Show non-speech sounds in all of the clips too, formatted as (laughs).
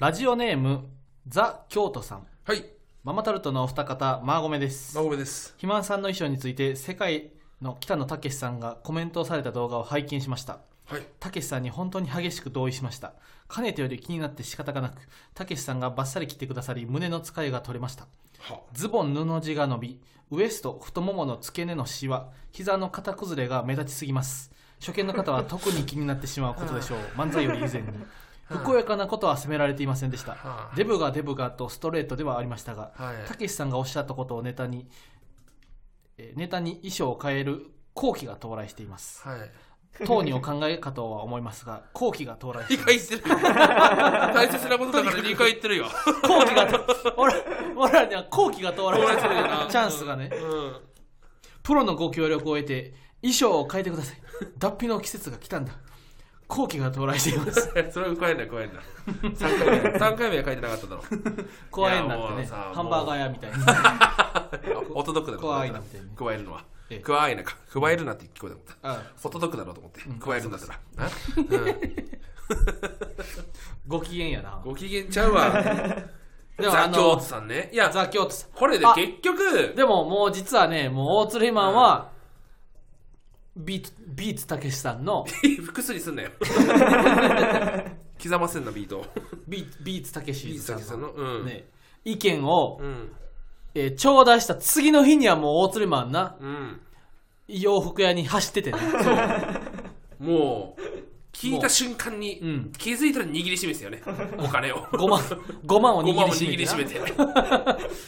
ラジオネーム、ザ・京都さん。はい、ママタルトのお二方、マーゴメです。まごめです。肥満さんの衣装について、世界の北野武さんがコメントをされた動画を拝見しました。はい。たけしさんに本当に激しく同意しました。かねてより気になって仕方がなく、たけしさんがバッサリ切ってくださり、胸の使いが取れました。は、ズボン布地が伸び、ウエスト、太ももの付け根のシワ、膝の型崩れが目立ちすぎます。初見の方は特に気になってしまうことでしょう。(laughs) 漫才より以前に。ふくよかなことは責められていませんでした。はデブがデブがとストレートではありましたが、はいたけしさんがおっしゃったことをネタに、えーネタに衣装を変える後期が到来しています。はい。当にお考えかとは思いますが、後期が到来して理。(laughs) 解してるよ。大切なことだから理解言ってるよ。後期がと、(laughs) 俺、俺らには後期が到来してるチャンスがね。うん。プロのご協力を得て衣装を変えてください脱皮の季節が来たんだ後期が到来しています (laughs) それは加えんな、加えんな。3回目。三回目は書いてなかっただろ。(laughs) 怖いになってねハンバーガー屋みたいにホットドッグだろ。怖いなみたいな加えるのはええ。加えなか。加えるなって聞こえた。あホットドッグだろうと思って。加えるんだったら。あご機嫌やなご機嫌ちゃうわ。(laughs) でもあザ・京都のさんね。いや、ザ・京都さんこれであ結局、でももう実はねもう大鶴ひまんは、ビーツビーツたけしさんの (laughs) 複数にすんなよ。(laughs) 刻ませんな、ビートを。ビービーツたけしビーツたけしさんの。うん。ね、意見を、うん。えー頂戴した次の日にはもう大鶴ひまんなうん。洋服屋に走っててねもう、(laughs) 聞いた瞬間に、うん気づいたら握りしめすよね。お金を。5万5万をごまを握りしめてりしめて。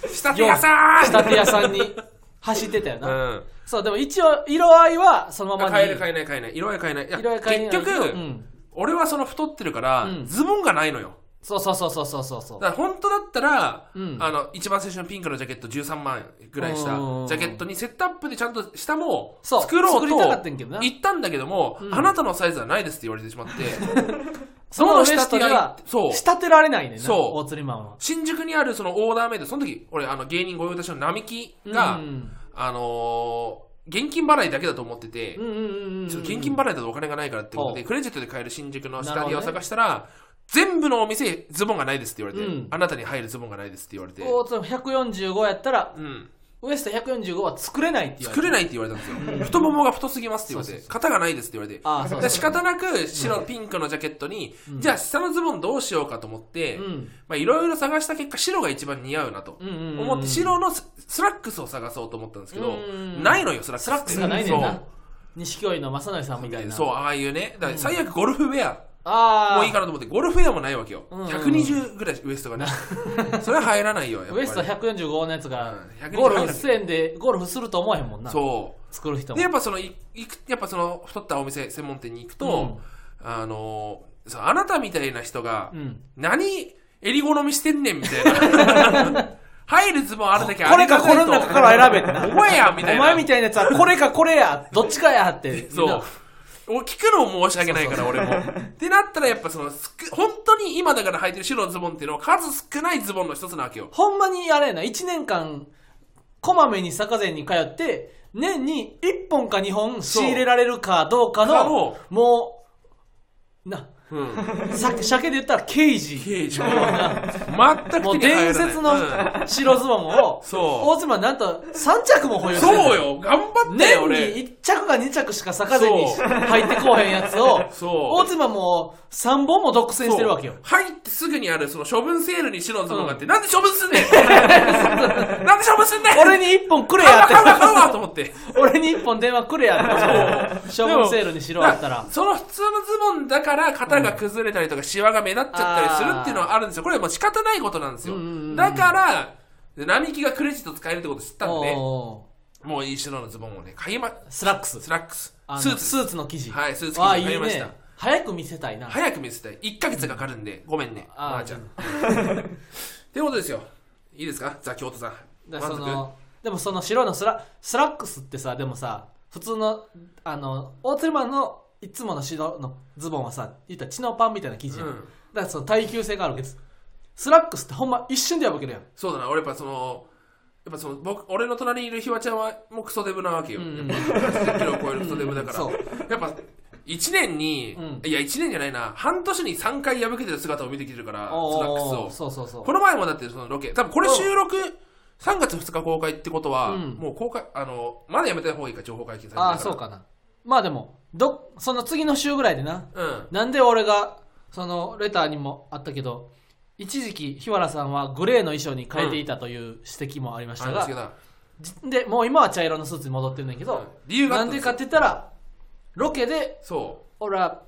仕立て屋さ仕立て屋さんに走ってたよな、んそうでも一応色合いはそのまうん。まに。買える買えない買えない。色合い買えない。いや色合い変え結局、うん、俺はその太ってるから、うん。ズボンがないのよ。そうそうそうそうそうそう。そうだから本当だったら、うん。あの、一番最初のピンクのジャケット13万ぐらいしたうんジャケットにセットアップでちゃんと下もそう作ろう作りたかったとんやけどな。言ったんだけども、うん。あなたのサイズはないですって言われてしまって、(laughs) そのウエストでどの仕立てがはそう。仕立てられないねんなそう。大釣りマンは。新宿にあるそのオーダーメイド、その時、俺、あの、芸人御用達の並木が、うんあのー現金払いだけだと思ってて、っと現金払いだとお金がないからってことで、クレジットで買える新宿の下着をなるほどね探したら、全部のお店、ズボンがないですって言われて、うん。あなたに入るズボンがないですって言われて、大釣り145やったらうん、ウエスト145は作れないって言われい作れないって言われたんですよ。太ももが太すぎますって言われて、型がないですって言われて、ああそうそうで仕方なく白、ピンクのジャケットに、じゃあ下のズボンどうしようかと思って、うん。まあいろいろ探した結果、白が一番似合うなとうんうんうんうん。思って、白のススラックスを探そうと思ったんですけどうん。うんう、んないのよ、スラックス。スラックスがないねんな。錦鯉の正則さんみたいな。そう、ああいうね。だから最悪ゴルフウェアああもういいかなと思って、ゴルフウェアもないわけよ。うんうん120ぐらいウエストがね。それは入らないよ、やっぱりウエスト145のやつがうん125ゴルフ1000円でゴルフすると思わへんもんなそう。作る人もで、やっぱその、い行く、やっぱその、太ったお店、専門店に行くと、あのー、そうあなたみたいな人がう、ん何、襟好みしてんねん、みたいな。(laughs) 入るズボンあるだけこれかこれの中から選べってなお前や、みたいな。お前みたいなやつはこれかこれやどっちかやってそう。お聞くのも申し訳ないから、俺も。ってなったら、やっぱその、すく本当に今だから履いてる白のズボンっていうのは数少ないズボンの一つなわけよ。ほんまにあれやな1年間こまめに坂膳に通って年に1本か2本仕入れられるかどうかかののもうなうん。さ鮭で言ったら刑事刑事。全くもう手に入らない。伝説のうん。白ズボンをそう。大妻なんと3着も保有してる。そうよ、頑張ったよ、年俺。に1着か2着しか坂膳にそう。入ってこうへんやつをそう。大妻もう3本も独占してるわけよ。そう。入ってすぐにあるその処分セールに白のズボンがあって、なんで処分すんねん。なんで処分すんねん。(laughs) 俺に1本くれやって。買うわ買うわ買うわと思って。俺に1本電話くれやって。処分セールにしろあったら。その普通のズボンだから型が崩れたりとかシワが目立っちゃったりするっていうのはあるんですよ。これはもう仕方ないことなんですよ。だから、並木がクレジット使えるってこと知ったんで、おもういい白のズボンをね、買いま、ースラックススラックス。スーツ。スーツの生地はいスーツ生地買いましたね早く見せたいな早く見せたい。1ヶ月かかるんで、ごめんね。まーちゃん。(laughs) ってことですよ。いいですか？ザ・京都さん。でもその白のスラスラックスってさでもさ普通のあの大鶴マンのいつもの白のズボンはさ言ったらチノパンみたいな生地やん、うん。だからその耐久性があるわけです。スラックスってほんま一瞬で破けるやん。そうだな、俺やっぱその、やっぱその僕俺の隣にいるひわちゃんはもうクソデブなわけよ、うん。うんやっぱ80キロを超えるクソデブだから、そう。やっぱ1年に、うん。いや1年じゃないな。半年に3回破けてる姿を見てきてるからスラックスを。そうそうそう。この前もだってそのロケ。多分これ収録3月2日公開ってことは、うん。もう公開あのまだやめた方がいいか情報解禁されてないああそうかな。まあでもどその次の週ぐらいでな。うん。なんで俺がそのレターにもあったけど一時期日原さんはグレーの衣装に変えていたという指摘もありましたが、でもう今は茶色のスーツに戻ってるんだけど、理由があなんでかったんですよって言ったらロケでそ俺は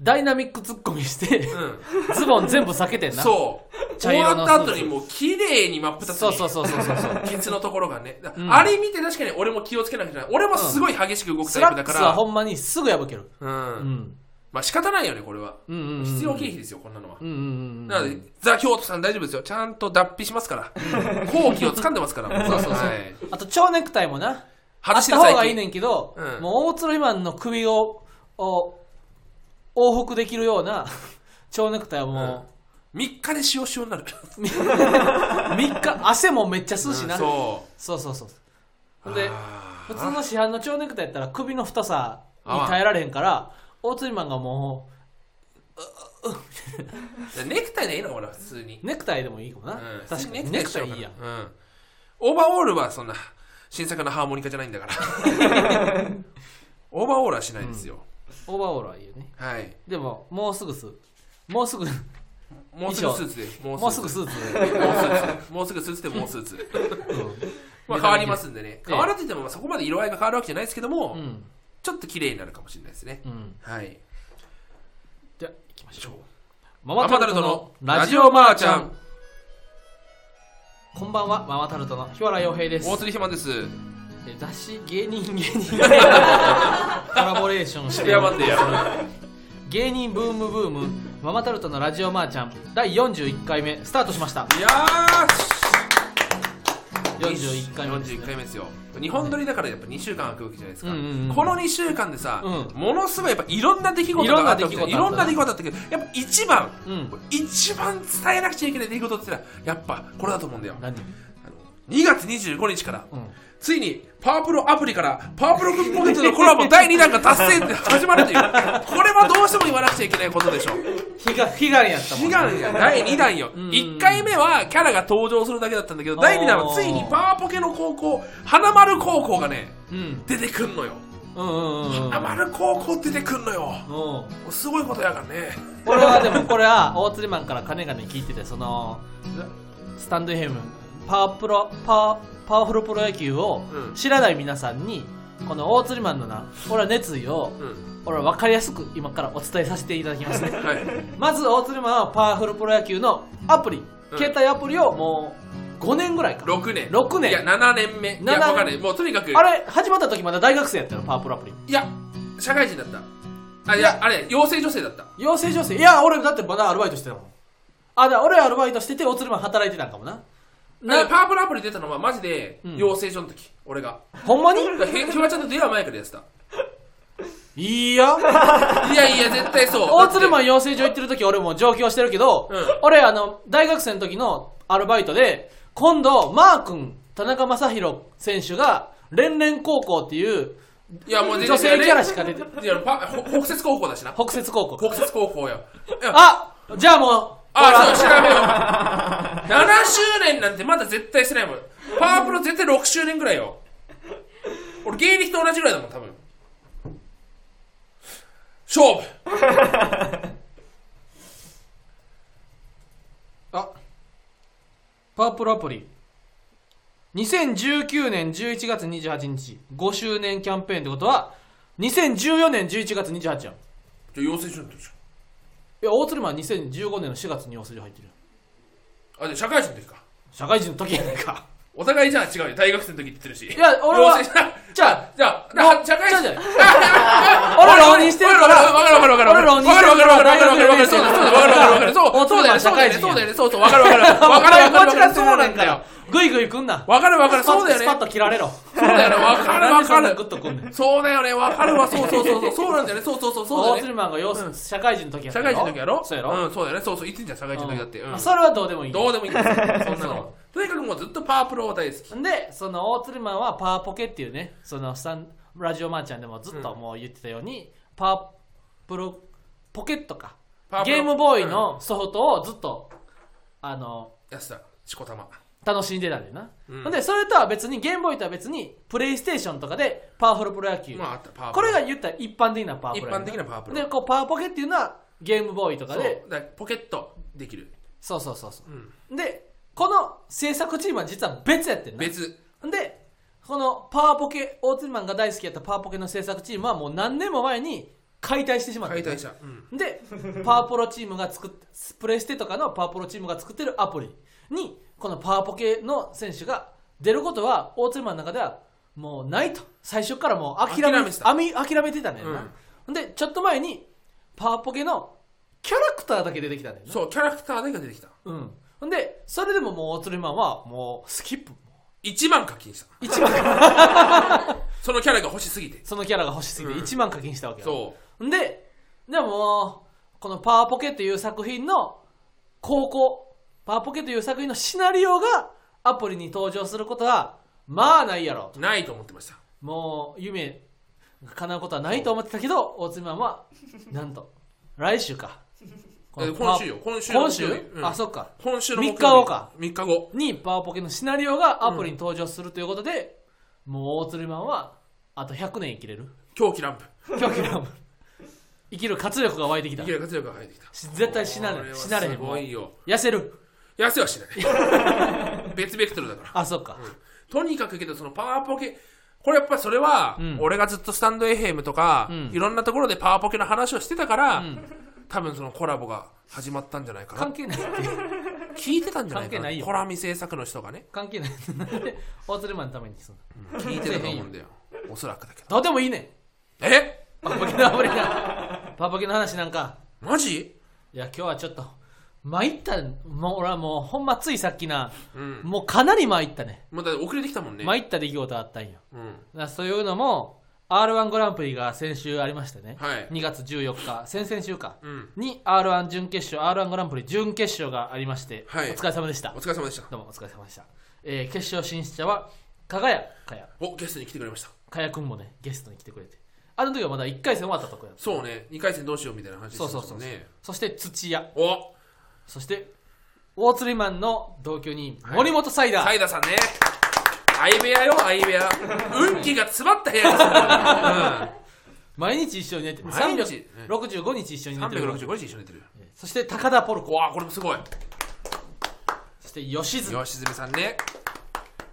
ダイナミックツッコミしてう、うん、ズボン全部避けてんな。そう茶終色のスーツわった後にもう綺麗に真っ二つに。そうそうそうそうそう。そ (laughs) うケツのところがね、だうん。あれ見て確かに俺も気をつけなきゃいけない俺もすごい激しく動くタイプだから、はほんまにすぐ破ける。うん。うん。まあ仕方ないよねこれは、うんうんうん必要経費ですよこんなのは、うんうんうんなのでザ・京都さん大丈夫ですよ。ちゃんと脱皮しますから。(laughs) 後期を掴んでますから。もそうそうそう。はい。あと蝶ネクタイもな。あ裸っ足の最近た方がいいねんけど、うん。もう大鶴ひまんの首をお往復できるような蝶ネクタイはも3日で塩塩になる。(laughs) う、3日汗もめっちゃ吸うしな、うんそう。そうそうそうほんで普通の市販の蝶ネクタイやったら首の太さに耐えられへんから大鶴ひまんがもネクタイでいいのかな普通に。うネクタイでもいいかもな、うん。確かに。ネネクタイいいやん。うん。オーバーオールはそんな新作のハーモニカじゃないんだから。(laughs) オーバーオールはしないですよ、オーバーオールはいいよね。はい。でももうすぐすもうすぐもうすぐスーツでももうすぐスーツ。で、もうスーツ。もうすぐスーツでもうスーツ。まあ変わりますんでね。変わるって言ってもそこまで色合いが変わるわけじゃないですけども、うん。ちょっと綺麗になるかもしれないですね、うん。はい。じゃあ行きましょう。マママタルトのラジオマーちゃん。こんばんは。ママタルトの日原洋平です。大釣りひまんです。え雑誌芸人芸人。(laughs) コラボレーションして。スペアマンデーや芸人ブームブームママタルトのラジオマーちゃん第41回目スタートしました。いやー41回目です41回目ですよ。日本撮りだからやっぱ2週間空くわけじゃないですか、うんうんうんこの2週間でさ、うん。ものすごいやっぱいろんな出来事があったいろんな出来事あったいろんな出来事あったけ。どやっぱ一番うん。一番伝えなくちゃいけない出来事ってやっぱこれだと思うんだよ。何？あの2月25日からうんついにパワープロアプリからパワープロクックポケットのコラボ第2弾が達成って始まるという。これはどうしても言わなくちゃいけないことでしょ悲願悲願やったもん悲願や第2弾よ、んうん。1回目はキャラが登場するだけだったんだけど第2弾はついにパワーポケの高校花丸高校がねうん。出てくんのよ。うんうんうんうん。花丸高校出てくんのよ。うん。すごいことやからね。俺はでもこれは大釣りマンから金がね聞いててそのスタンド FM パワープロパワパワフルプロ野球をうん。知らない皆さんにこの大釣りマンのな俺は熱意をうん。俺は分かりやすく今からお伝えさせていただきますね。はい。まず大釣りマンはパワフルプロ野球のアプリ、うん。携帯アプリをもう5年ぐらいか6年。6年。いや7年目。い7やわかんない。もうとにかく。あれ始まった時まだ大学生やったのパワープロアプリいや社会人だった。あいやあれ養成女性だった。養成女性。いや俺だってまだアルバイトしてたもん。あだ俺アルバイトしてて大釣りマン働いてたんかもななパワープロアプリ出たのはマジでうん。養成所の時、俺が。ほんまに？だからへひわちゃんと出会う前からやってた。いいや。(laughs) いやいや絶対そう。大鶴マンン養成所行ってる時俺も上京してるけど、うん。俺あの大学生の時のアルバイトで今度マー君田中将大選手が連連高校っていういやもう女性キャラしか出ていやパほ北摂高校だしな。北摂高校。北摂高校よいやあじゃあもうあそう調べよう7周年なんてまだ絶対してないもん。パワープロ絶対6周年ぐらいよ。俺芸歴と同じぐらいだもん多分。勝負。(laughs) あ。パワープロアプリ。2019年11月28日。5周年キャンペーンってことは2014年11月28やんいじゃあ養成所の時じや大鶴マン2015年の4月に養成所入ってるよあじゃあ社会人の時か？社会人の時やねんか。お互いじゃあ違うよ。大学生の時って言ってるし。いいや俺はじゃあじゃあろ社会人。じゃ俺浪人してるからわかるわかるわかる俺浪人してるから。わかるわかるわかる。わかるそうだそうだわかるわかるわかるそう大そうだよね。社会人そうだよね。そうそうわかるわかるわかる。(laughs) わかるわかるわかるそうなんだよぐいぐい来んな。わかるわかる。そうだよね。スパッと切られろ。そうだよね。わかるわかる。グッとくんねん。そうだよね。わかるわ。そうそうそう。そうそうなんだよ。ねそうそう。そうそうだ大よね鶴マンが要するに社会人の時やった社会人の時やろ？そうやろ、うんそうだよねそうそう。言ってんじゃん社会人の時だって。それはどうでもいい。どうでもいい (laughs) そんなのとにかくもうずっとパワープロは大好き。でその大鶴マンはパワーポケっていうねそのスタンラジオマンちゃんでもずっともう言ってたように、パワプロポケットか。ゲームボーイのソフトをずっとあのやつだしこたま楽しんでたんだよな、うん。でそれとは別にゲームボーイとは別にプレイステーションとかでパワフルプロ野球、まあこれが言ったら一般的なパワー一プロや般的なパワープロでこうパワーポケっていうのはゲームボーイとかで。ポケットできる、そうそうそうそう。うん、でこの制作チームは実は別やってんな。別。でこのパワーポケオーツリマンが大好きやったパワーポケの制作チームはもう何年も前に解体してしまった解体した、うん、でパワープロチームが作っプレステとかのパワープロチームが作ってるアプリにこのパワーポケの選手が出ることはオーツリマンの中ではもうないと。最初からもう諦め諦めてた。諦めてたんだよな、でちょっと前にパワーポケのキャラクターだけ出てきたんだよな。そうキャラクターだけが出てきた。うん。ほんでそれでももうオーツリマンはもうスキップ。1万課金した。1万。(laughs) そのキャラが欲しすぎて。そのキャラが欲しすぎてうん。1万課金したわけよ、そんで、でも、このパワーポケという作品の高校、パワーポケという作品のシナリオがアプリに登場することは、まあないやろうないと思ってました。もう夢叶うことはないと思ってたけど、大津マンは、なんと、来週か。このえ今週よ。今週の今週、木曜日うん。あ、そっか。今週の3日後か。3日後。にパワーポケのシナリオがアプリに登場するということで、もう大鶴マンは、あと100年生きれる。狂気乱舞。狂気乱舞。生きる活力が湧いてきた。生き。る活力が入ってきた。絶対死なれこれは死なれへん。すごいよ。痩せる痩せはしない。別ベクトルだから。あそっか、とにかくけどそのパワーポケこれやっぱりそれは、うん。俺がずっとスタンド FM とか、うん。いろんなところでパワーポケの話をしてたから、うん。多分そのコラボが始まったんじゃないかな。関係ないって聞いてたんじゃないか関係ないよ。なコラミ制作の人がね。関係ない。なんで大鶴マンのためにすん。の聞いてたと思うんだよ。おそらくだけど。どうでもいいね。んえ？パワポケのアプリがパワポケの話なんか。マジ？いや今日はちょっと参ったもう俺はもうほんまついさっきなうん。もうかなり参ったね。まだ遅れてきたもんね、参った出来事あったんよ。うん、だからそういうのも r 1グランプリが先週ありましてね、はい。2月14日。先々週か。うん。に r 1準決勝 r 1グランプリ準決勝がありまして、はい。お疲れ様でした。お疲れ様でした。どうもお疲れ様でした、えー決勝進出者は加賀谷かや。おゲストに来てくれました。かやくんもねゲストに来てくれて。あの時はまだ1回戦終わったとこやそうね。2回戦どうしようみたいな話してそうそうそうねそして土屋。おそして大釣りマンの同居人はい。森本サイダー、サイダさんね。相部屋よ相部屋。運気が詰まった部屋ですよ、毎日一緒に寝てる。毎日。365日一緒うん、に寝てる。365日一緒に寝てるそして高田ポルコ。わあこれもすごい。そして吉住。吉住さんね。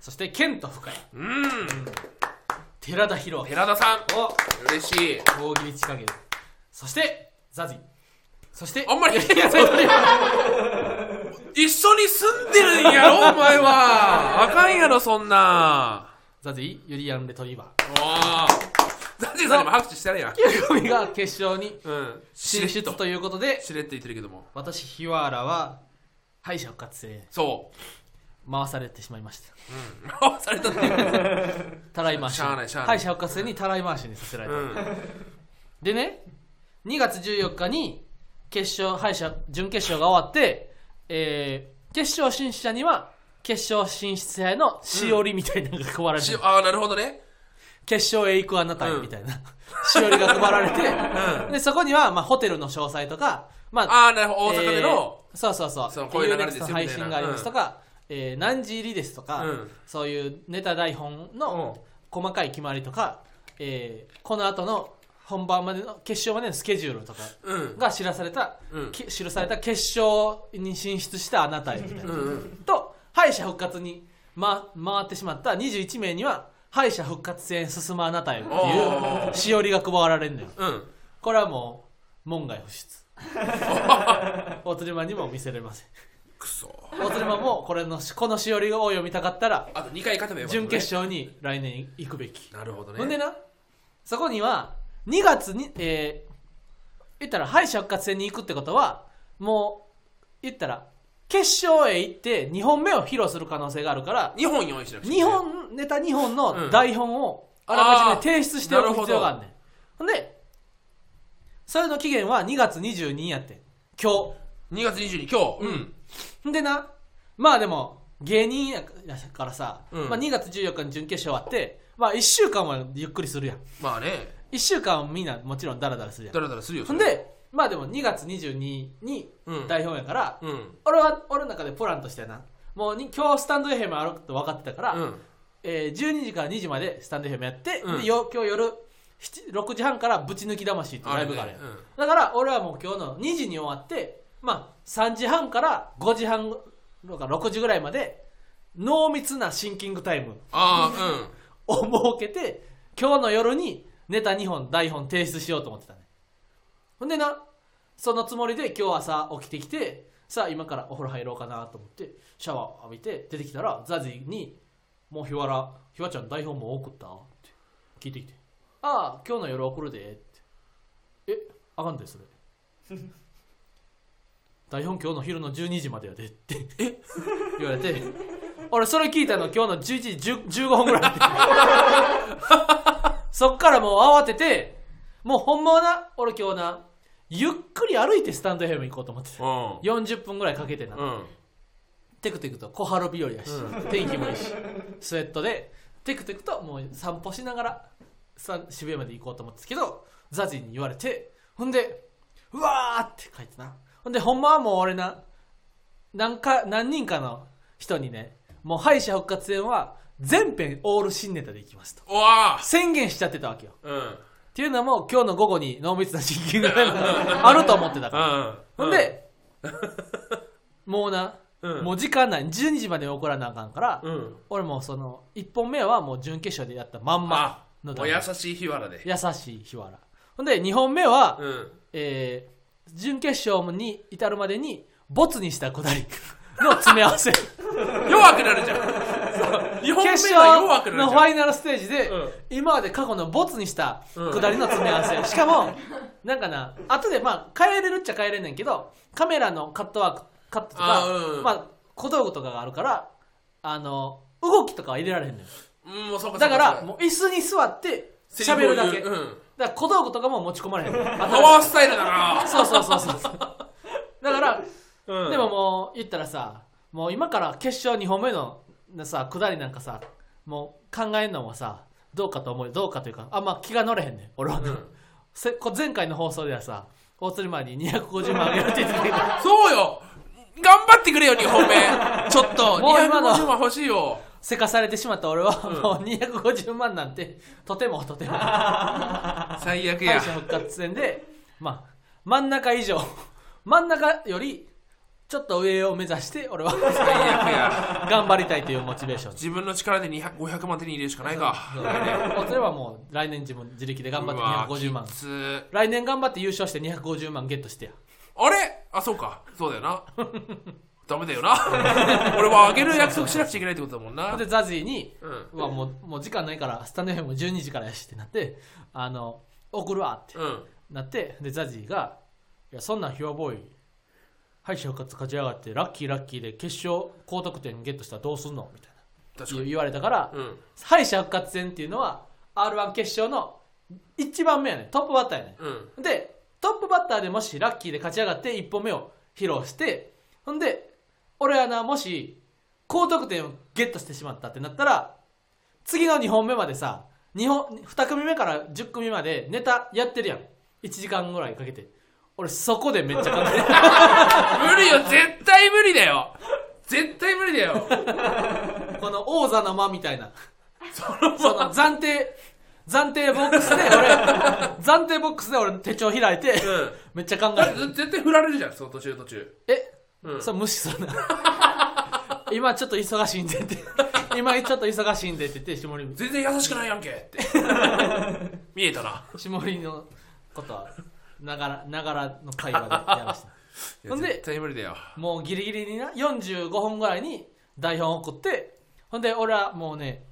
そして健人深谷うん。寺田博明。寺田さん。お。嬉しい。大喜利近げる。そしてザジそしてあんまり。一緒に住んでるんやろお前は。あかんやろそんな。ザジユリアン・レトリバー。わあ。ザジさんにも拍手してやれや。清組が決勝にうん。し進出ということでしれっと言ってるけども。私日原は敗者復活戦そう。回されてしまいました。うん。回されたっていう。たらい回し。しゃあないしゃあない。敗者復活戦にたらい回しにさせられた、うん。でね2月14日に決勝敗者準決勝が終わって、えー決勝進出者には決勝進出者へのしおりみたいなのが配られて、しああなるほどね。決勝へ行くあなたへみたいな、(laughs) しおりが配られて、(laughs) でそこには、まあ、ホテルの詳細とか、まあ、ああなるほど。大阪での、えーそうそうそう。そのこういう流れで配信がありますとか、えー何時入りですとか、うん。そういうネタ台本の細かい決まりとか、えーこの後の本番までの決勝までのスケジュールとかうん。が知らされた、うん。き記された決勝に進出したあなたへ。みたいな、うんうん。と敗者復活に、ま、回ってしまった21名には敗者復活戦進むあなたへっていうしおりが配られるのよ。うん。これはもう門外不出。(laughs) 大鶴マンにも見せれません。くそ。大鶴マンもこれのこのしおりを読みたかったらあと2回勝てばよかったね。準決勝に来年行くべき。なるほどね。ほんでなそこには2月にえー言ったら敗者復活戦に行くってことはもう言ったら決勝へ行って2本目を披露する可能性があるから2本用意しなくちゃいけ2ない。本ネタ2本の台本をあらかじめ提出しておく必要があるねん。ほんでそれの期限は2月22日やって。ん今2月22今日。うん。でなまあでも芸人やからさ、うん。まあ、2月14日に準決勝終わって、まあ、1週間はゆっくりするやん。まあね1週間みんなもちろんダラダラするやん。だらだらするよほんでまあでも2月22にうん代表やから、うん。俺は俺の中でプランとしてはな。もうに今日スタンド FM あると分かってたから、うん。えー12時から2時までスタンド FM やって、うん。でよ今日夜7 6時半からぶち抜き魂っていうライブがあるやん、あだから俺はもう今日の2時に終わってまあ3時半から5時半とか6時ぐらいまで濃密なシンキングタイムああ (laughs) を設けて今日の夜にネタ2本台本提出しようと思ってたね。ほんでなそのつもりで今日朝起きてきてさあ今からお風呂入ろうかなと思ってシャワー浴びて出てきたらザジーに「もう日原ひわちゃん台本もう送った?」って聞いてきて「ああ今日の夜送るで」って「えあかんでそれ」(laughs) 台本今日の昼の12時までやで。ってえ言われて。俺それ聞いたの今日の11時10 15分ぐらい (laughs) そっからもう慌ててもうほんまはな俺今日なゆっくり歩いてスタンド FM 行こうと思ってた。うん。40分ぐらいかけてな、うん。テクテクと小春日和やし、天気もいいしスウェットでテクテクともう散歩しながらさ渋谷まで行こうと思ってたけどザジーに言われてほんでうわーって書いてな。ほんでほんまはもう俺な何か何人かの人にねもう敗者復活戦は全編オール新ネタでいきますと。うわ宣言しちゃってたわけよ。ーうん。っていうのも今日の午後に濃密なシンキングタイムがあると思ってたから。うん。ほんで、もうな、うん。もう時間ない。12時までに送らなあかんから、うん。俺もうその1本目はもう準決勝でやったまんまあのもう優しい日原で。優しい日原ほんで2本目は、うん。えー準決勝に至るまでにボツにしたくだりの詰め合わせ。(laughs) 弱くなるじゃん2本目決勝のファイナルステージで、うん。今まで過去のボツにしたくだりの詰め合わせ、しかもなんかな後でまあ変えれるっちゃ変えれんねんけどカメラのカットワークカットとかあうん。まあ、小道具とかがあるからあの動きとかは入れられへんねんうんもうそうかだからそうもう椅子に座って喋るだけ、うん。だから小道具とかも持ち込まれへん。ねんパワースタイルだな。そうそうそうそう。そうだからうん。でももう言ったらさもう今から決勝2本目のさ下りなんかさもう考えんのもさどうかと思うどうかというかあんま気が乗れへんねん。俺は、うん。せこ前回の放送ではさ大釣り前に250万あげるって言ってた。け (laughs) どそうよ。頑張ってくれよ2本目。(laughs) ちょっともう今の250万欲しいよ。せかされてしまった俺はうん。もう250万なんてとてもとても。(laughs) 最悪や。敗者復活戦でまあ真ん中以上。真ん中よりちょっと上を目指して俺は (laughs) 頑張りたいというモチベーション。自分の力で200 500万手に入れるしかないか。そう大津はもう来年自分自力で頑張ってうわ250万。来年頑張って優勝して250万ゲットしてや。あれ？あそうか。そうだよな。(laughs) ダメだよな。(laughs) 俺はあげる約束しなくちゃいけないってことだもんな。でザジーにうん。もうもう時間ないからスタンド FM も12時からやしってなってあの送るわってうん。なってでザジーが「いやそんなんヒュアボーイ敗者復活勝ち上がってラッキーラッキーで決勝高得点ゲットしたらどうすんの?」みたいな。言われたからうん。敗者復活戦っていうのは r 1決勝の一番目やねトップバッターやねうん。でトップバッターでもしラッキーで勝ち上がって1本目を披露してほんで俺はなもし高得点をゲットしてしまったってなったら次の2本目までさ 2, 本2組目から10組までネタやってるやん。1時間ぐらいかけて俺そこでめっちゃ考えて (laughs) 無理よ。絶対無理だよ。絶対無理だよ。るこの王座の間みたいな。その暫定暫定ボックスで俺 (laughs) 暫定ボックスで俺手帳開いて、うん。めっちゃ考えてる絶対振られるじゃんその途中途中。え？うん。そう無視するな。今ちょっと忙しいんでって。今ちょっと忙しいんでって言って下り全然優しくないやんけって。(laughs) 見えたな。下りのことはながらながらの会話でやらして。(laughs) いやほんで絶対無理だよ。もうギリギリにな45本ぐらいに台本送ってほんで俺はもうね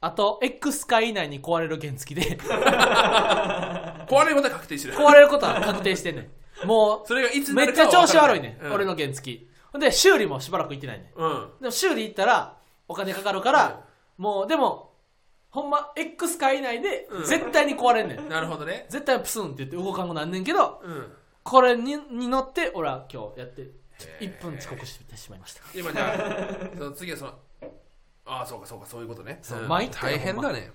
あと X 回以内に壊れる原付で。壊れることは確定してる。壊れることは確定してんねん。もそれがいつめっちゃ調子悪いねん、うん。俺の原付。ほんで修理もしばらく行ってないねん。うん。でも修理行ったらお金かかるから、もうでもほんま X 回以内でうん。絶対に壊れんねん、なるほどね。絶対プスンって言って動かんくなんねんけどうん。これにに乗って俺は今日やってへー。1分遅刻してしまいました。今じゃあその次はそのああそうかそうかそういうことね。そうん。参ったよ大変だね。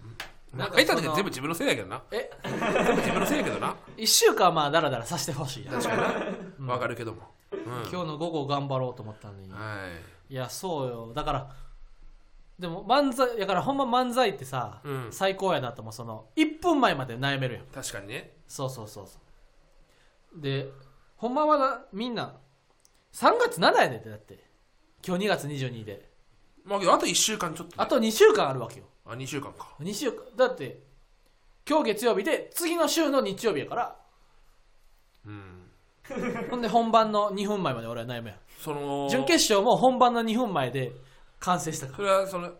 なんか書いた時全部自分のせいだけどな。え？全部自分のせいだけどな。1週間はまあダラダラさせてほしい確かにな。わかるけども。うん。今日の午後頑張ろうと思ったのに。はい。いやそうよ。だからでも漫才やからほんま漫才ってさ、うん。最高やなと思う。その1分前まで悩めるやん。確かにね。そうそうそうそう。でほんまはなみんな3月7やねんってだって。今日2月22で。まあけどあと1週間ちょっとね。あと2週間あるわけよ。あ2週間か。2週間。だって今日月曜日で次の週の日曜日やから。うん。(laughs) ほんで本番の2分前まで俺は悩むやん。その準決勝も本番の2分前で完成したか。それはその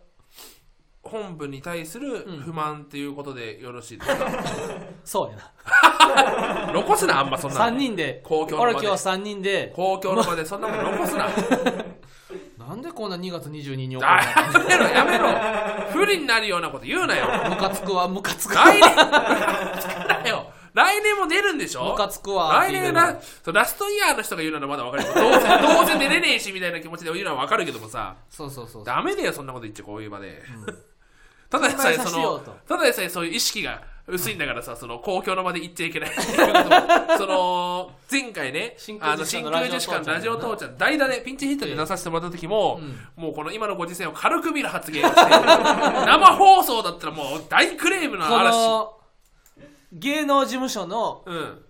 本部に対する不満っていうことでよろしいですか、ら (laughs) そうやな。(laughs) 残すなあんまそんな3の人で。公共の場今日3人で。公共の場でそんなもん残すな。(laughs) なんでこんな2月22日に起こるあやめろやめろ。不利になるようなこと言うなよ。のムカつくわムカつくわ。来年だよ来年も出るんでしょ？ムカつくわ来年ラそうラストイヤーの人が言うならまだ分かるけどどうせどうせ出れねえしみたいな気持ちで言うのは分かるけどもさ。そうそうそうダメだよそんなこと言っちゃこういう場で、(laughs) ただでさえそのただでさえそういう意識が薄いんだからさ、その公共の場で言っちゃいけない。(laughs) その前回ねあの真空ジェシカのラジオ父ちゃん代打でピンチヒットで出させてもらった時も、もうこの今のご時世を軽く見る発言をして生放送だったらもう大クレームのこ嵐の芸能事務所のうん。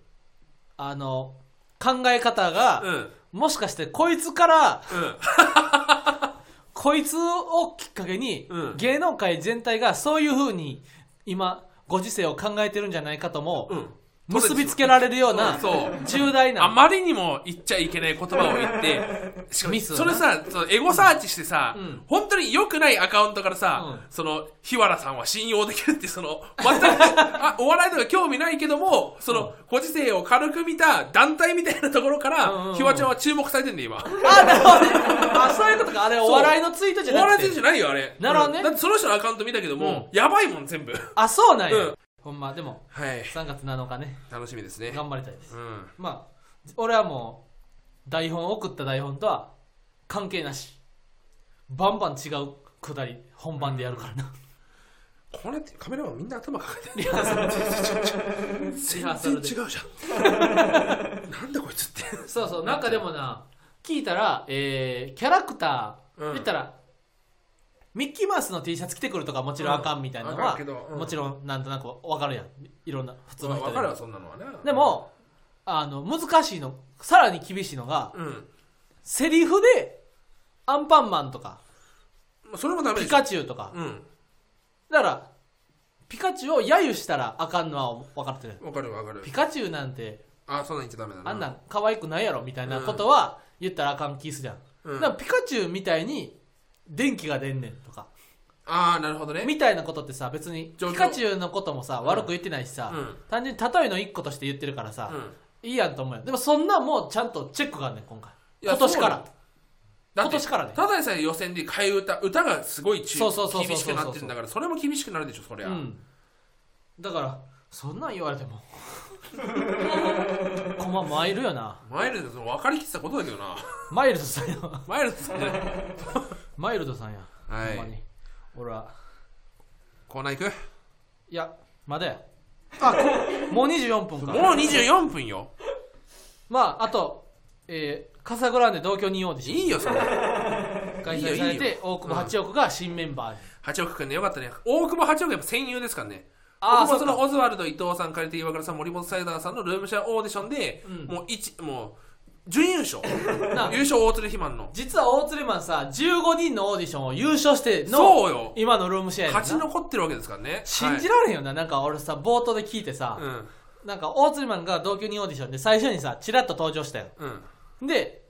あの考え方が、うん。もしかしてこいつからうん。(laughs) こいつをきっかけに、うん。芸能界全体がそういうふうに今ご時世を考えてるんじゃないかとも、うん結びつけられるようなそう。重大な。あまりにも言っちゃいけない言葉を言って、しかもそれさ、そのエゴサーチしてさ、うん。本当に良くないアカウントからさ、うん。その、日原さんは信用できるって、その、全く (laughs) あ、お笑いとか興味ないけども、その、ご時世を軽く見た団体みたいなところから、うんうんうん。ひわちゃんは注目されてんだよ、今。あなるほどね。あそういうことか。あれお笑いのツイートじゃなくて。お笑いじゃないよ、あれ。なるほどね。うんだってその人のアカウント見たけども、やばいもん、全部。あそうなんや、うんほんまでもはい。3月7日ね楽しみですね。頑張りたいですうん。まあ俺はもう台本送った台本とは関係なしバンバン違うくだり本番でやるからな、これってカメラマンみんな頭抱えてる。全然違うじゃん。(laughs) なんだこいつって。そうそうなんかでもな聞いたら、えーキャラクター、うん言ったらミッキーマウスの T シャツ着てくるとかもちろんあかんみたいなのは、あかんうんもちろんなんとなく分かるやんいろんな普通の人でかるわ、そんなのはね。で、もあの難しいのさらに厳しいのがうん。セリフでアンパンマンとかまあそれもダメ。ピカチュウとかうん。だからピカチュウを揶揄したらあかんのは分かってるわかるわかるピ。カチュウなんてあ、そんなん言っちゃダメだな。あんなん可愛くないやろみたいなことは言ったらあかん気すじゃん、うんだからピカチュウみたいに電気が出んねんとか。ああ、なるほどね。みたいなことってさ別にピカチュウのこともさ、ん。悪く言ってないしさ、うん。単純に例えの一個として言ってるからさ、うん。いいやんと思うよ。でもそんなんもうちゃんとチェックがあんねん今回。今年から。今年からね。ただでさえ予選で替え歌、歌がすごい厳しくなってるんだから、それも厳しくなるでしょ、そりゃ。うん。だからそんなん言われても (laughs) コママイルよな。マイルド、その分かりきってたことだけどな。マイルドさんやマイルドさんね。マイルドさんや、はい。ほんまに。俺は。コーナー行く？いやまだやあこもう24分か。もう24分よ。まああとえー、カサグランデ同居人オーディションいいよ、それ。開催されいいよいいて大久保八億が新メンバーに、八億くんね、よかったね。大久保八億やっぱ戦友ですからね。あそのオズワルド伊藤さん、借りて岩倉さん、森本サイダーさんのルームシェアオーディションで、うんもう一、もう、準優勝。な優勝大鶴ひまんの。実は大鶴マンさ15人のオーディションを優勝してのそうよ。今のルームシェア勝なち残ってるわけですからね。信じらられへんよな、なんか俺さ冒頭で聞いてさ、うん。なんか大鶴マンが同居人オーディションで最初にさチラッと登場したようん。で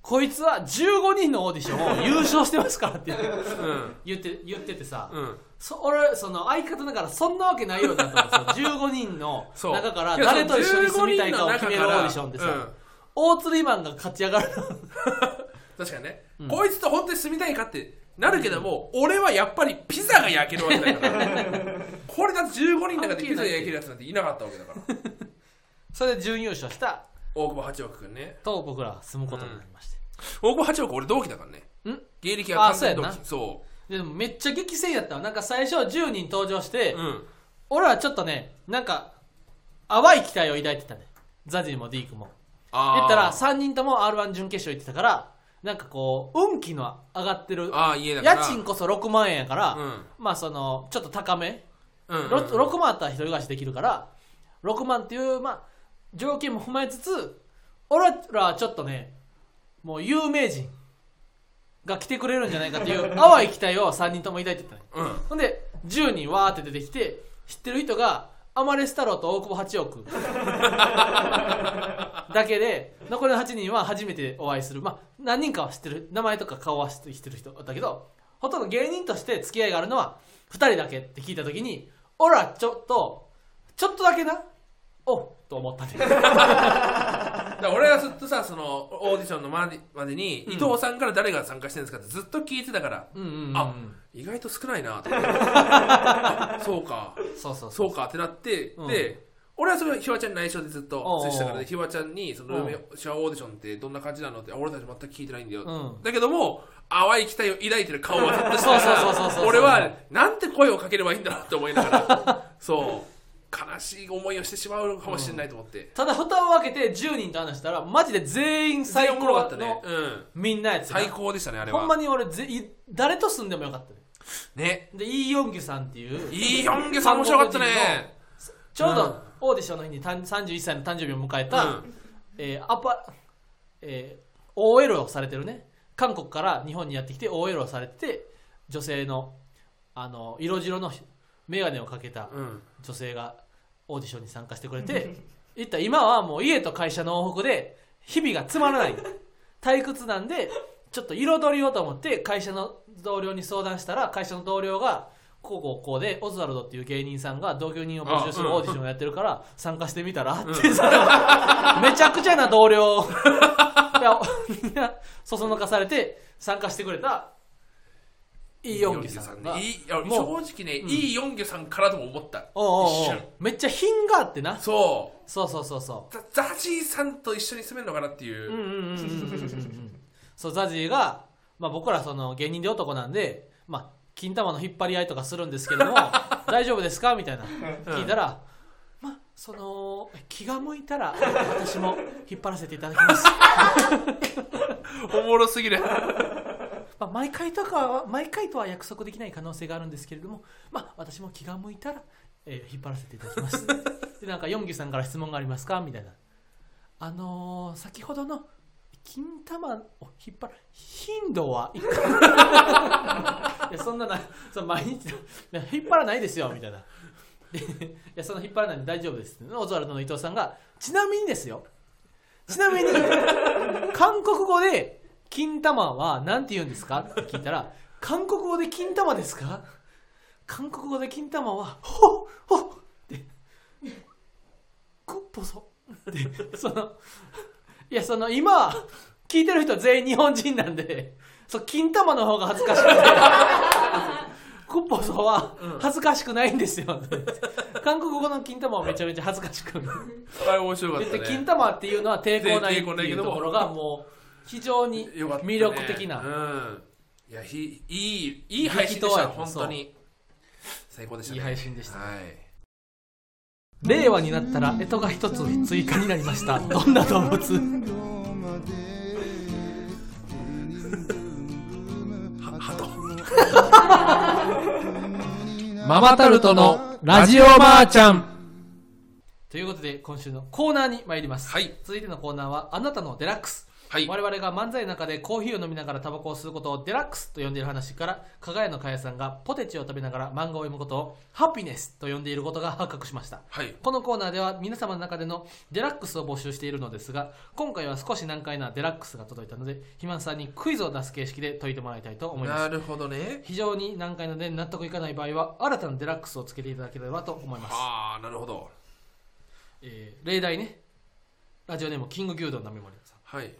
こいつは15人のオーディションを優勝してますからってうん。言って言っててさ、うん。そ俺その相方だからそんなわけないよなと思ってさ15人の。中から誰と一緒に住みたいかを決めるオーディションでさ、そう15人の中から大鶴マンが勝ち上がるうん (laughs) 確かにね、うん。こいつと本当に住みたいかってなるけども、俺はやっぱりピザが焼けるわけだから。(laughs) これだって15人の中でピザ焼けるやつなんていなかったわけだから。(laughs) それで準優勝した大久保八億くんね。と僕らは住むことになりまして、大久保八億俺同期だからね。ん。芸歴は完全に同あ期そでもめっちゃ激戦やったわ。なんか最初10人登場して、ううん。俺はちょっとねなんか淡い期待を抱いてたね。ザジーもディークも。あー。言ったら3人とも r 1準決勝行ってたからなんかこう運気の上がってるあー家だから。家賃こそ6万円やから、うん。まあそのちょっと高め、うんうんろ6万あったら一人暮らしできるから6万っていう、まあ、条件も踏まえつつ俺らはちょっとねもう有名人が来てくれるんじゃないかっていう (laughs) 淡い期待を3人とも抱いてたねうん。ほんで10人わーって出てきて知ってる人がアマレス太郎と大久保八億だけで残りの8人は初めてお会いするまあ何人かは知ってる名前とか顔は知ってる人だけどほとんど芸人として付き合いがあるのは2人だけって聞いた時に俺らちょっとちょっとだけなおっと思ったねら俺はずっとさそのオーディションのまでまでに、伊藤さんから誰が参加してるんですかってずっと聞いてたから、うんうんうんあ意外と少ないなと思って。(laughs) そうか。そうそうそう。かってなって、うん。で俺はそれひわちゃんに内緒でずっと接してたからねひわちゃんにそのうん。ルームシャワーオーディションってどんな感じなのってあ俺たち全く聞いてないんだよ、うん。だけども淡い期待を抱いてる顔はずっとしてそうたからそうそうそうそう。俺はなんて声をかければいいんだろうって思いながら。(laughs) そう悲しい思いをしてしまうかもしれないと思って、ただ蓋を開けて10人と話したらマジで全員最最高高かったね。の、うん、みんなやつな最高でしたねあれは。ほんまに俺ぜい誰と住んでもよかったね。ね。でイ・ヨンギュさんっていう。いいヨンゲさん面白かったね。ちょううん。どオーディションの日にたん31歳の誕生日を迎えた、うん。えーアパえー OL をされてるね。韓国から日本にやってきて OL をされてて女性のあの色白の眼鏡をかけたうん。女性がオーディションに参加してくれて言ったら今はもう家と会社の往復で日々がつまらない。退屈なんでちょっと彩りをと思って会社の同僚に相談したら会社の同僚がこうこうこうでオズワルドっていう芸人さんが同居人を募集するオーディションをやってるから参加してみたらって、めちゃくちゃな同僚。(laughs) いやみんなそそのかされて参加してくれたイ・ヨンギさん正直ね、いいヨンギさんからとも思った。おうおうおう。一瞬。めっちゃ品があってな。そう。そうそうそうそう。ザザジーさんと一緒に住めるのかなっていう、そうザジーが、まあ、僕らその芸人で男なんで、まあ、金玉の引っ張り合いとかするんですけども (laughs) 大丈夫ですか？みたいな。聞いたら、まあその気が向いたら私も引っ張らせていただきます、(laughs) おもろすぎるまあ、毎回とかは毎回とは約束できない可能性があるんですけれども、まあ、私も気が向いたら、えー引っ張らせていただきます。(laughs) でなんかヨンギさんから質問がありますか？みたいな。あのー先ほどの金玉を引っ張る頻度は (laughs) いやそんななその毎日いや引っ張らないですよみたいな。で (laughs) いやその引っ張らないんで大丈夫です。オズワルドの伊藤さんがちなみにですよ。ちなみに韓国語で金玉は何て言うんですか？って聞いたら韓国語で金玉ですか？韓国語で金玉はほっほっってくっぽそ。ってそのいやその今聞いてる人は全員日本人なんでそう金玉の方が恥ずかしくてクッポソは恥ずかしくないんですよ、韓国語の金玉はめちゃめちゃ恥ずかしく。あれ面白かったね。で金玉っていうのは抵抗ないっていうところがもう非常によかったね。魅力的な、うん。いやひいいいい配信でした本当に。最高でしたね。いい配信でした。はい。令和になったら干支が一つ追加になりました。(laughs) どんな動物？はハト (laughs) ママタルトのラジオマーちゃん。ということで今週のコーナーに参ります、はい。続いてのコーナーはあなたのデラックスはい。我々が漫才の中でコーヒーを飲みながらタバコを吸うことをデラックスと呼んでいる話からかが屋の加賀さんがポテチを食べながら漫画を読むことをハピネスと呼んでいることが発覚しました。はい。このコーナーでは皆様の中でのデラックスを募集しているのですが今回は少し難解なデラックスが届いたので肥満さんにクイズを出す形式で解いてもらいたいと思います。なるほどね。非常に難解なので納得いかない場合は新たなデラックスをつけていただければと思います、ああなるほど。えー例題ね。ラジオネームキング牛丼のメモリさん。はい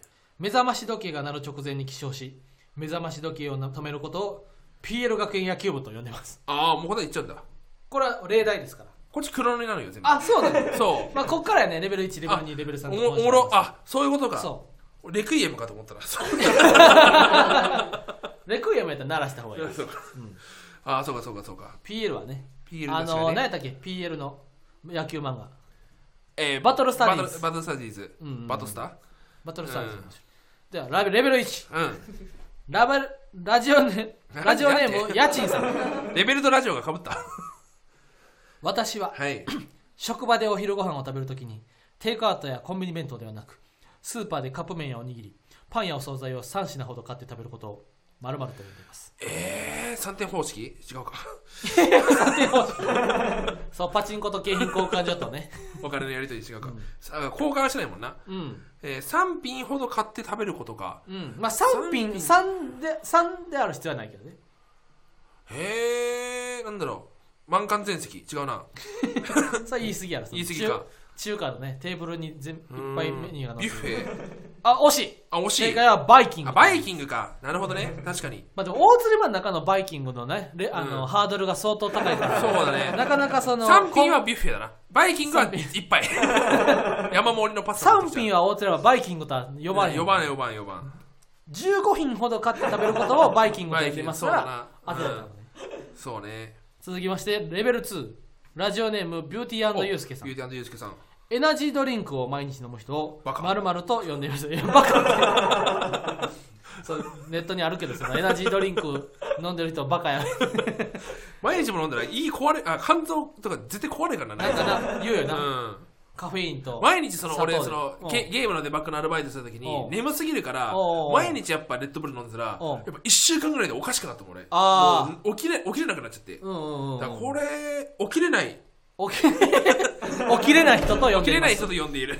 目覚まし時計が鳴る直前に起床し目覚まし時計を止めることを PL 学園野球部と呼んでます。ああもう答え言っちゃうんだ。これは例題ですから。こっち黒塗りなのよ全部。あそうだね。そう。(laughs) まあこっからやね。レベル1レベル2レベル3おもおもろあそういうことか。そレクイエムかと思ったら。(laughs) レクイエムやったら鳴らした方がいい。そう。かああそうかそうかそうか。PL はね。PL ね。の何やったっけ？PL の野球漫画。えーバトルスタディーズバトルスタディーズ、うんうんバトスタバトルスターズ、うんではラベレベル1うん。ラベルラジオネラジオネーム家賃さん。(laughs) レベルとラジオがかぶった。(laughs) 私ははい。(clears throat) 職場でお昼ご飯を食べるときにテイクアウトやコンビニ弁当ではなくスーパーでカップ麺やおにぎりパンやお惣菜を3品ほど買って食べることを〇〇と呼んでいます。えー、3点方式？違うか。(laughs) そうパチンコと景品交換所とね。(laughs) お金のやり取り違うか、さ交換はしないもんな、うん。えー、3品ほど買って食べることか。うん。まあ3品3で3である必要はないけどね。へえなんだろう。満館全席。違うな。(laughs) それ言い過ぎやろ。言い過ぎか中中華のねテーブルに全いっぱいメニューがビュッフェ。あ惜しい。あ惜しい。正解はバイキング。あバイキングか。なるほどね。確かに。まあ、でも大釣り場の中のバイキングのねレあの、うんハードルが相当高いから。そうだね。なかなかその3品はビュッフェだな。バイキングは1杯 (laughs) 山盛りのパスタ3品は大釣り場バイキングとは呼ばれへん4番4番4番15品ほど買って食べることをバイキングと呼んでますからバイキングそうだな。そうね。続きましてレベル2ラジオネームビューティーユースケさん。ビューティーユースケさん。エナジードリンクを毎日飲む人をバカ。〇〇と呼んでいます。(laughs) バカそうネットにあるけどそのエナジードリンク飲んでる人バカや。毎日も飲んだらい。い壊れあ肝臓とか絶対壊れるからな。なんかな言うような、んカフェインと。毎日その俺そのうん。ゲゲームのデバッグのアルバイトするときにうん。眠すぎるから毎日やっぱレッドブル飲んでたらうん。やっぱ1週間ぐらいでおかしくなったもん俺。あもう起きれ起きれなくなっちゃって。うんうんうんだからこれ起きれない。起 (laughs) き起きれない人と呼ん起きでいます。れない人と呼んでいる。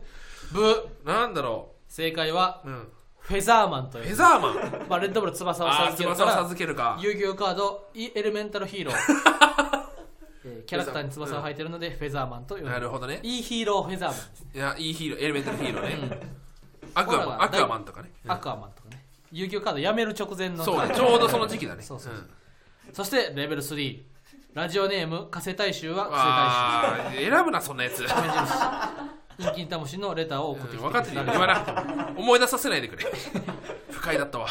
(laughs) ブなんだろ正解はううん。フェザーマンという。フェザーマン。(laughs) まあ、レッドブル翼をあ授けるから授けるか。遊戯王カードイエレメンタルヒーローえーキャラクターに翼を生えてるのでフェザーマンと呼んでなるほどね。いいヒーローフェザーマンです、いやいいヒーローエレメンタルヒーローね。うん。アクアマンアクアマンとかね。アクアマンとかね。遊戯王カードやめる直前の。そうねちょうどその時期だね。そうそうう。ん。そしてレベル3ラジオネーム加瀬大衆はあー選ぶなそんなやつ。加瀬大衆目印陰金魂のレターを送ってきて分かってる言わなくても。思い出させないでくれ。不快だったわ。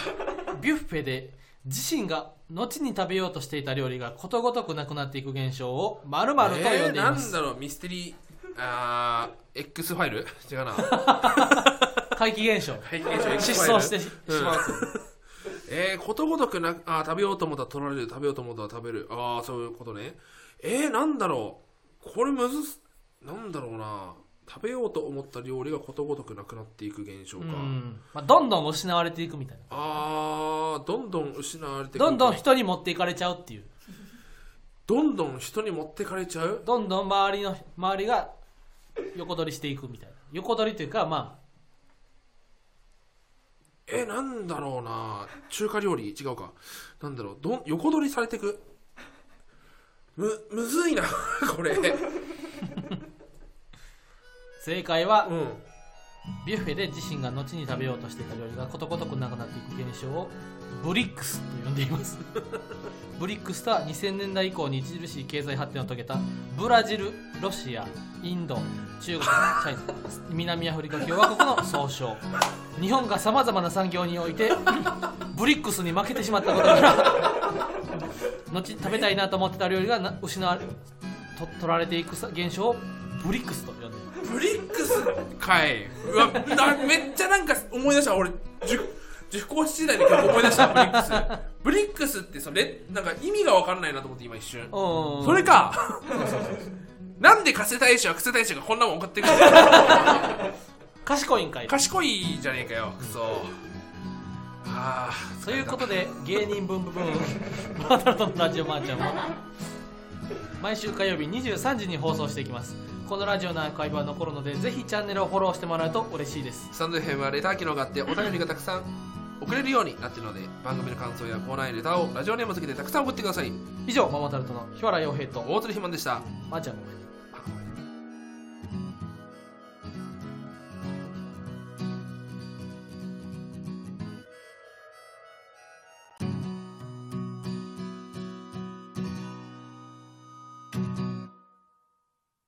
ビュッフェで自身が後に食べようとしていた料理がことごとくなくなっていく現象を〇〇と呼んでいなます、んだろうミステリーあー X ファイル？(laughs) 違うな。(laughs) 怪奇現象。はい現象 X 失ファイル？踪してしう。んえー、ことごとくなあー食べようと思ったら取られる。食べようと思ったら食べる。ああそういうことね。えー、なんだろう。これむずす。なんだろうな食べようと思った料理がことごとくなくなっていく現象か、うん。まあ、どんどん失われていくみたいな。あーどんどん失われてく。どんどん人に持っていかれちゃうっていう。どんどん人に持ってかれちゃう。どんどん周りの周りが横取りしていくみたいな。横取りというかまえなんだろうな。中華料理？違うか。なんだろう。どん横取りされてく？むむずいなこれ。あ正解はうん。ビュッフェで自身が後に食べようとしていた料理がことごとくなくなっていく現象をブリックスと呼んでいます。(laughs) ブリックスとは2000年代以降に著しい経済発展を遂げたブラジルロシアインド中国チャイナ (laughs) 南アフリカ共和国の総称。日本がさまざまな産業において (laughs) ブリックスに負けてしまったことから後食べたいなと思ってた料理がな失われと取られていくさ現象をブリックスと呼んでブリックスかい。うわなめっちゃなんか思い出した。俺塾塾講師時代に結構思い出した。ブリックス。ブリックスってそれなんか意味が分かんないなと思って今一瞬。うん。それか。なんで加瀬大使は加瀬大使がこんなもん送ってくるんだよ賢いんかい。賢いじゃねえかよクソ。ああということで芸人ブンブンブン。マータルトのラジオマーちゃんは毎週火曜日23時に放送していきますこのラジオのアーカイブは残るのでぜひチャンネルをフォローしてもらうと嬉しいです。スタンド FM はレター機能があってお便りがたくさん送れるようになっているので番組の感想やコーナーへレターをラジオネーム付けてたくさん送ってください。以上ママタルトの日原洋平と大鶴ひまんでした。マーちゃんごめん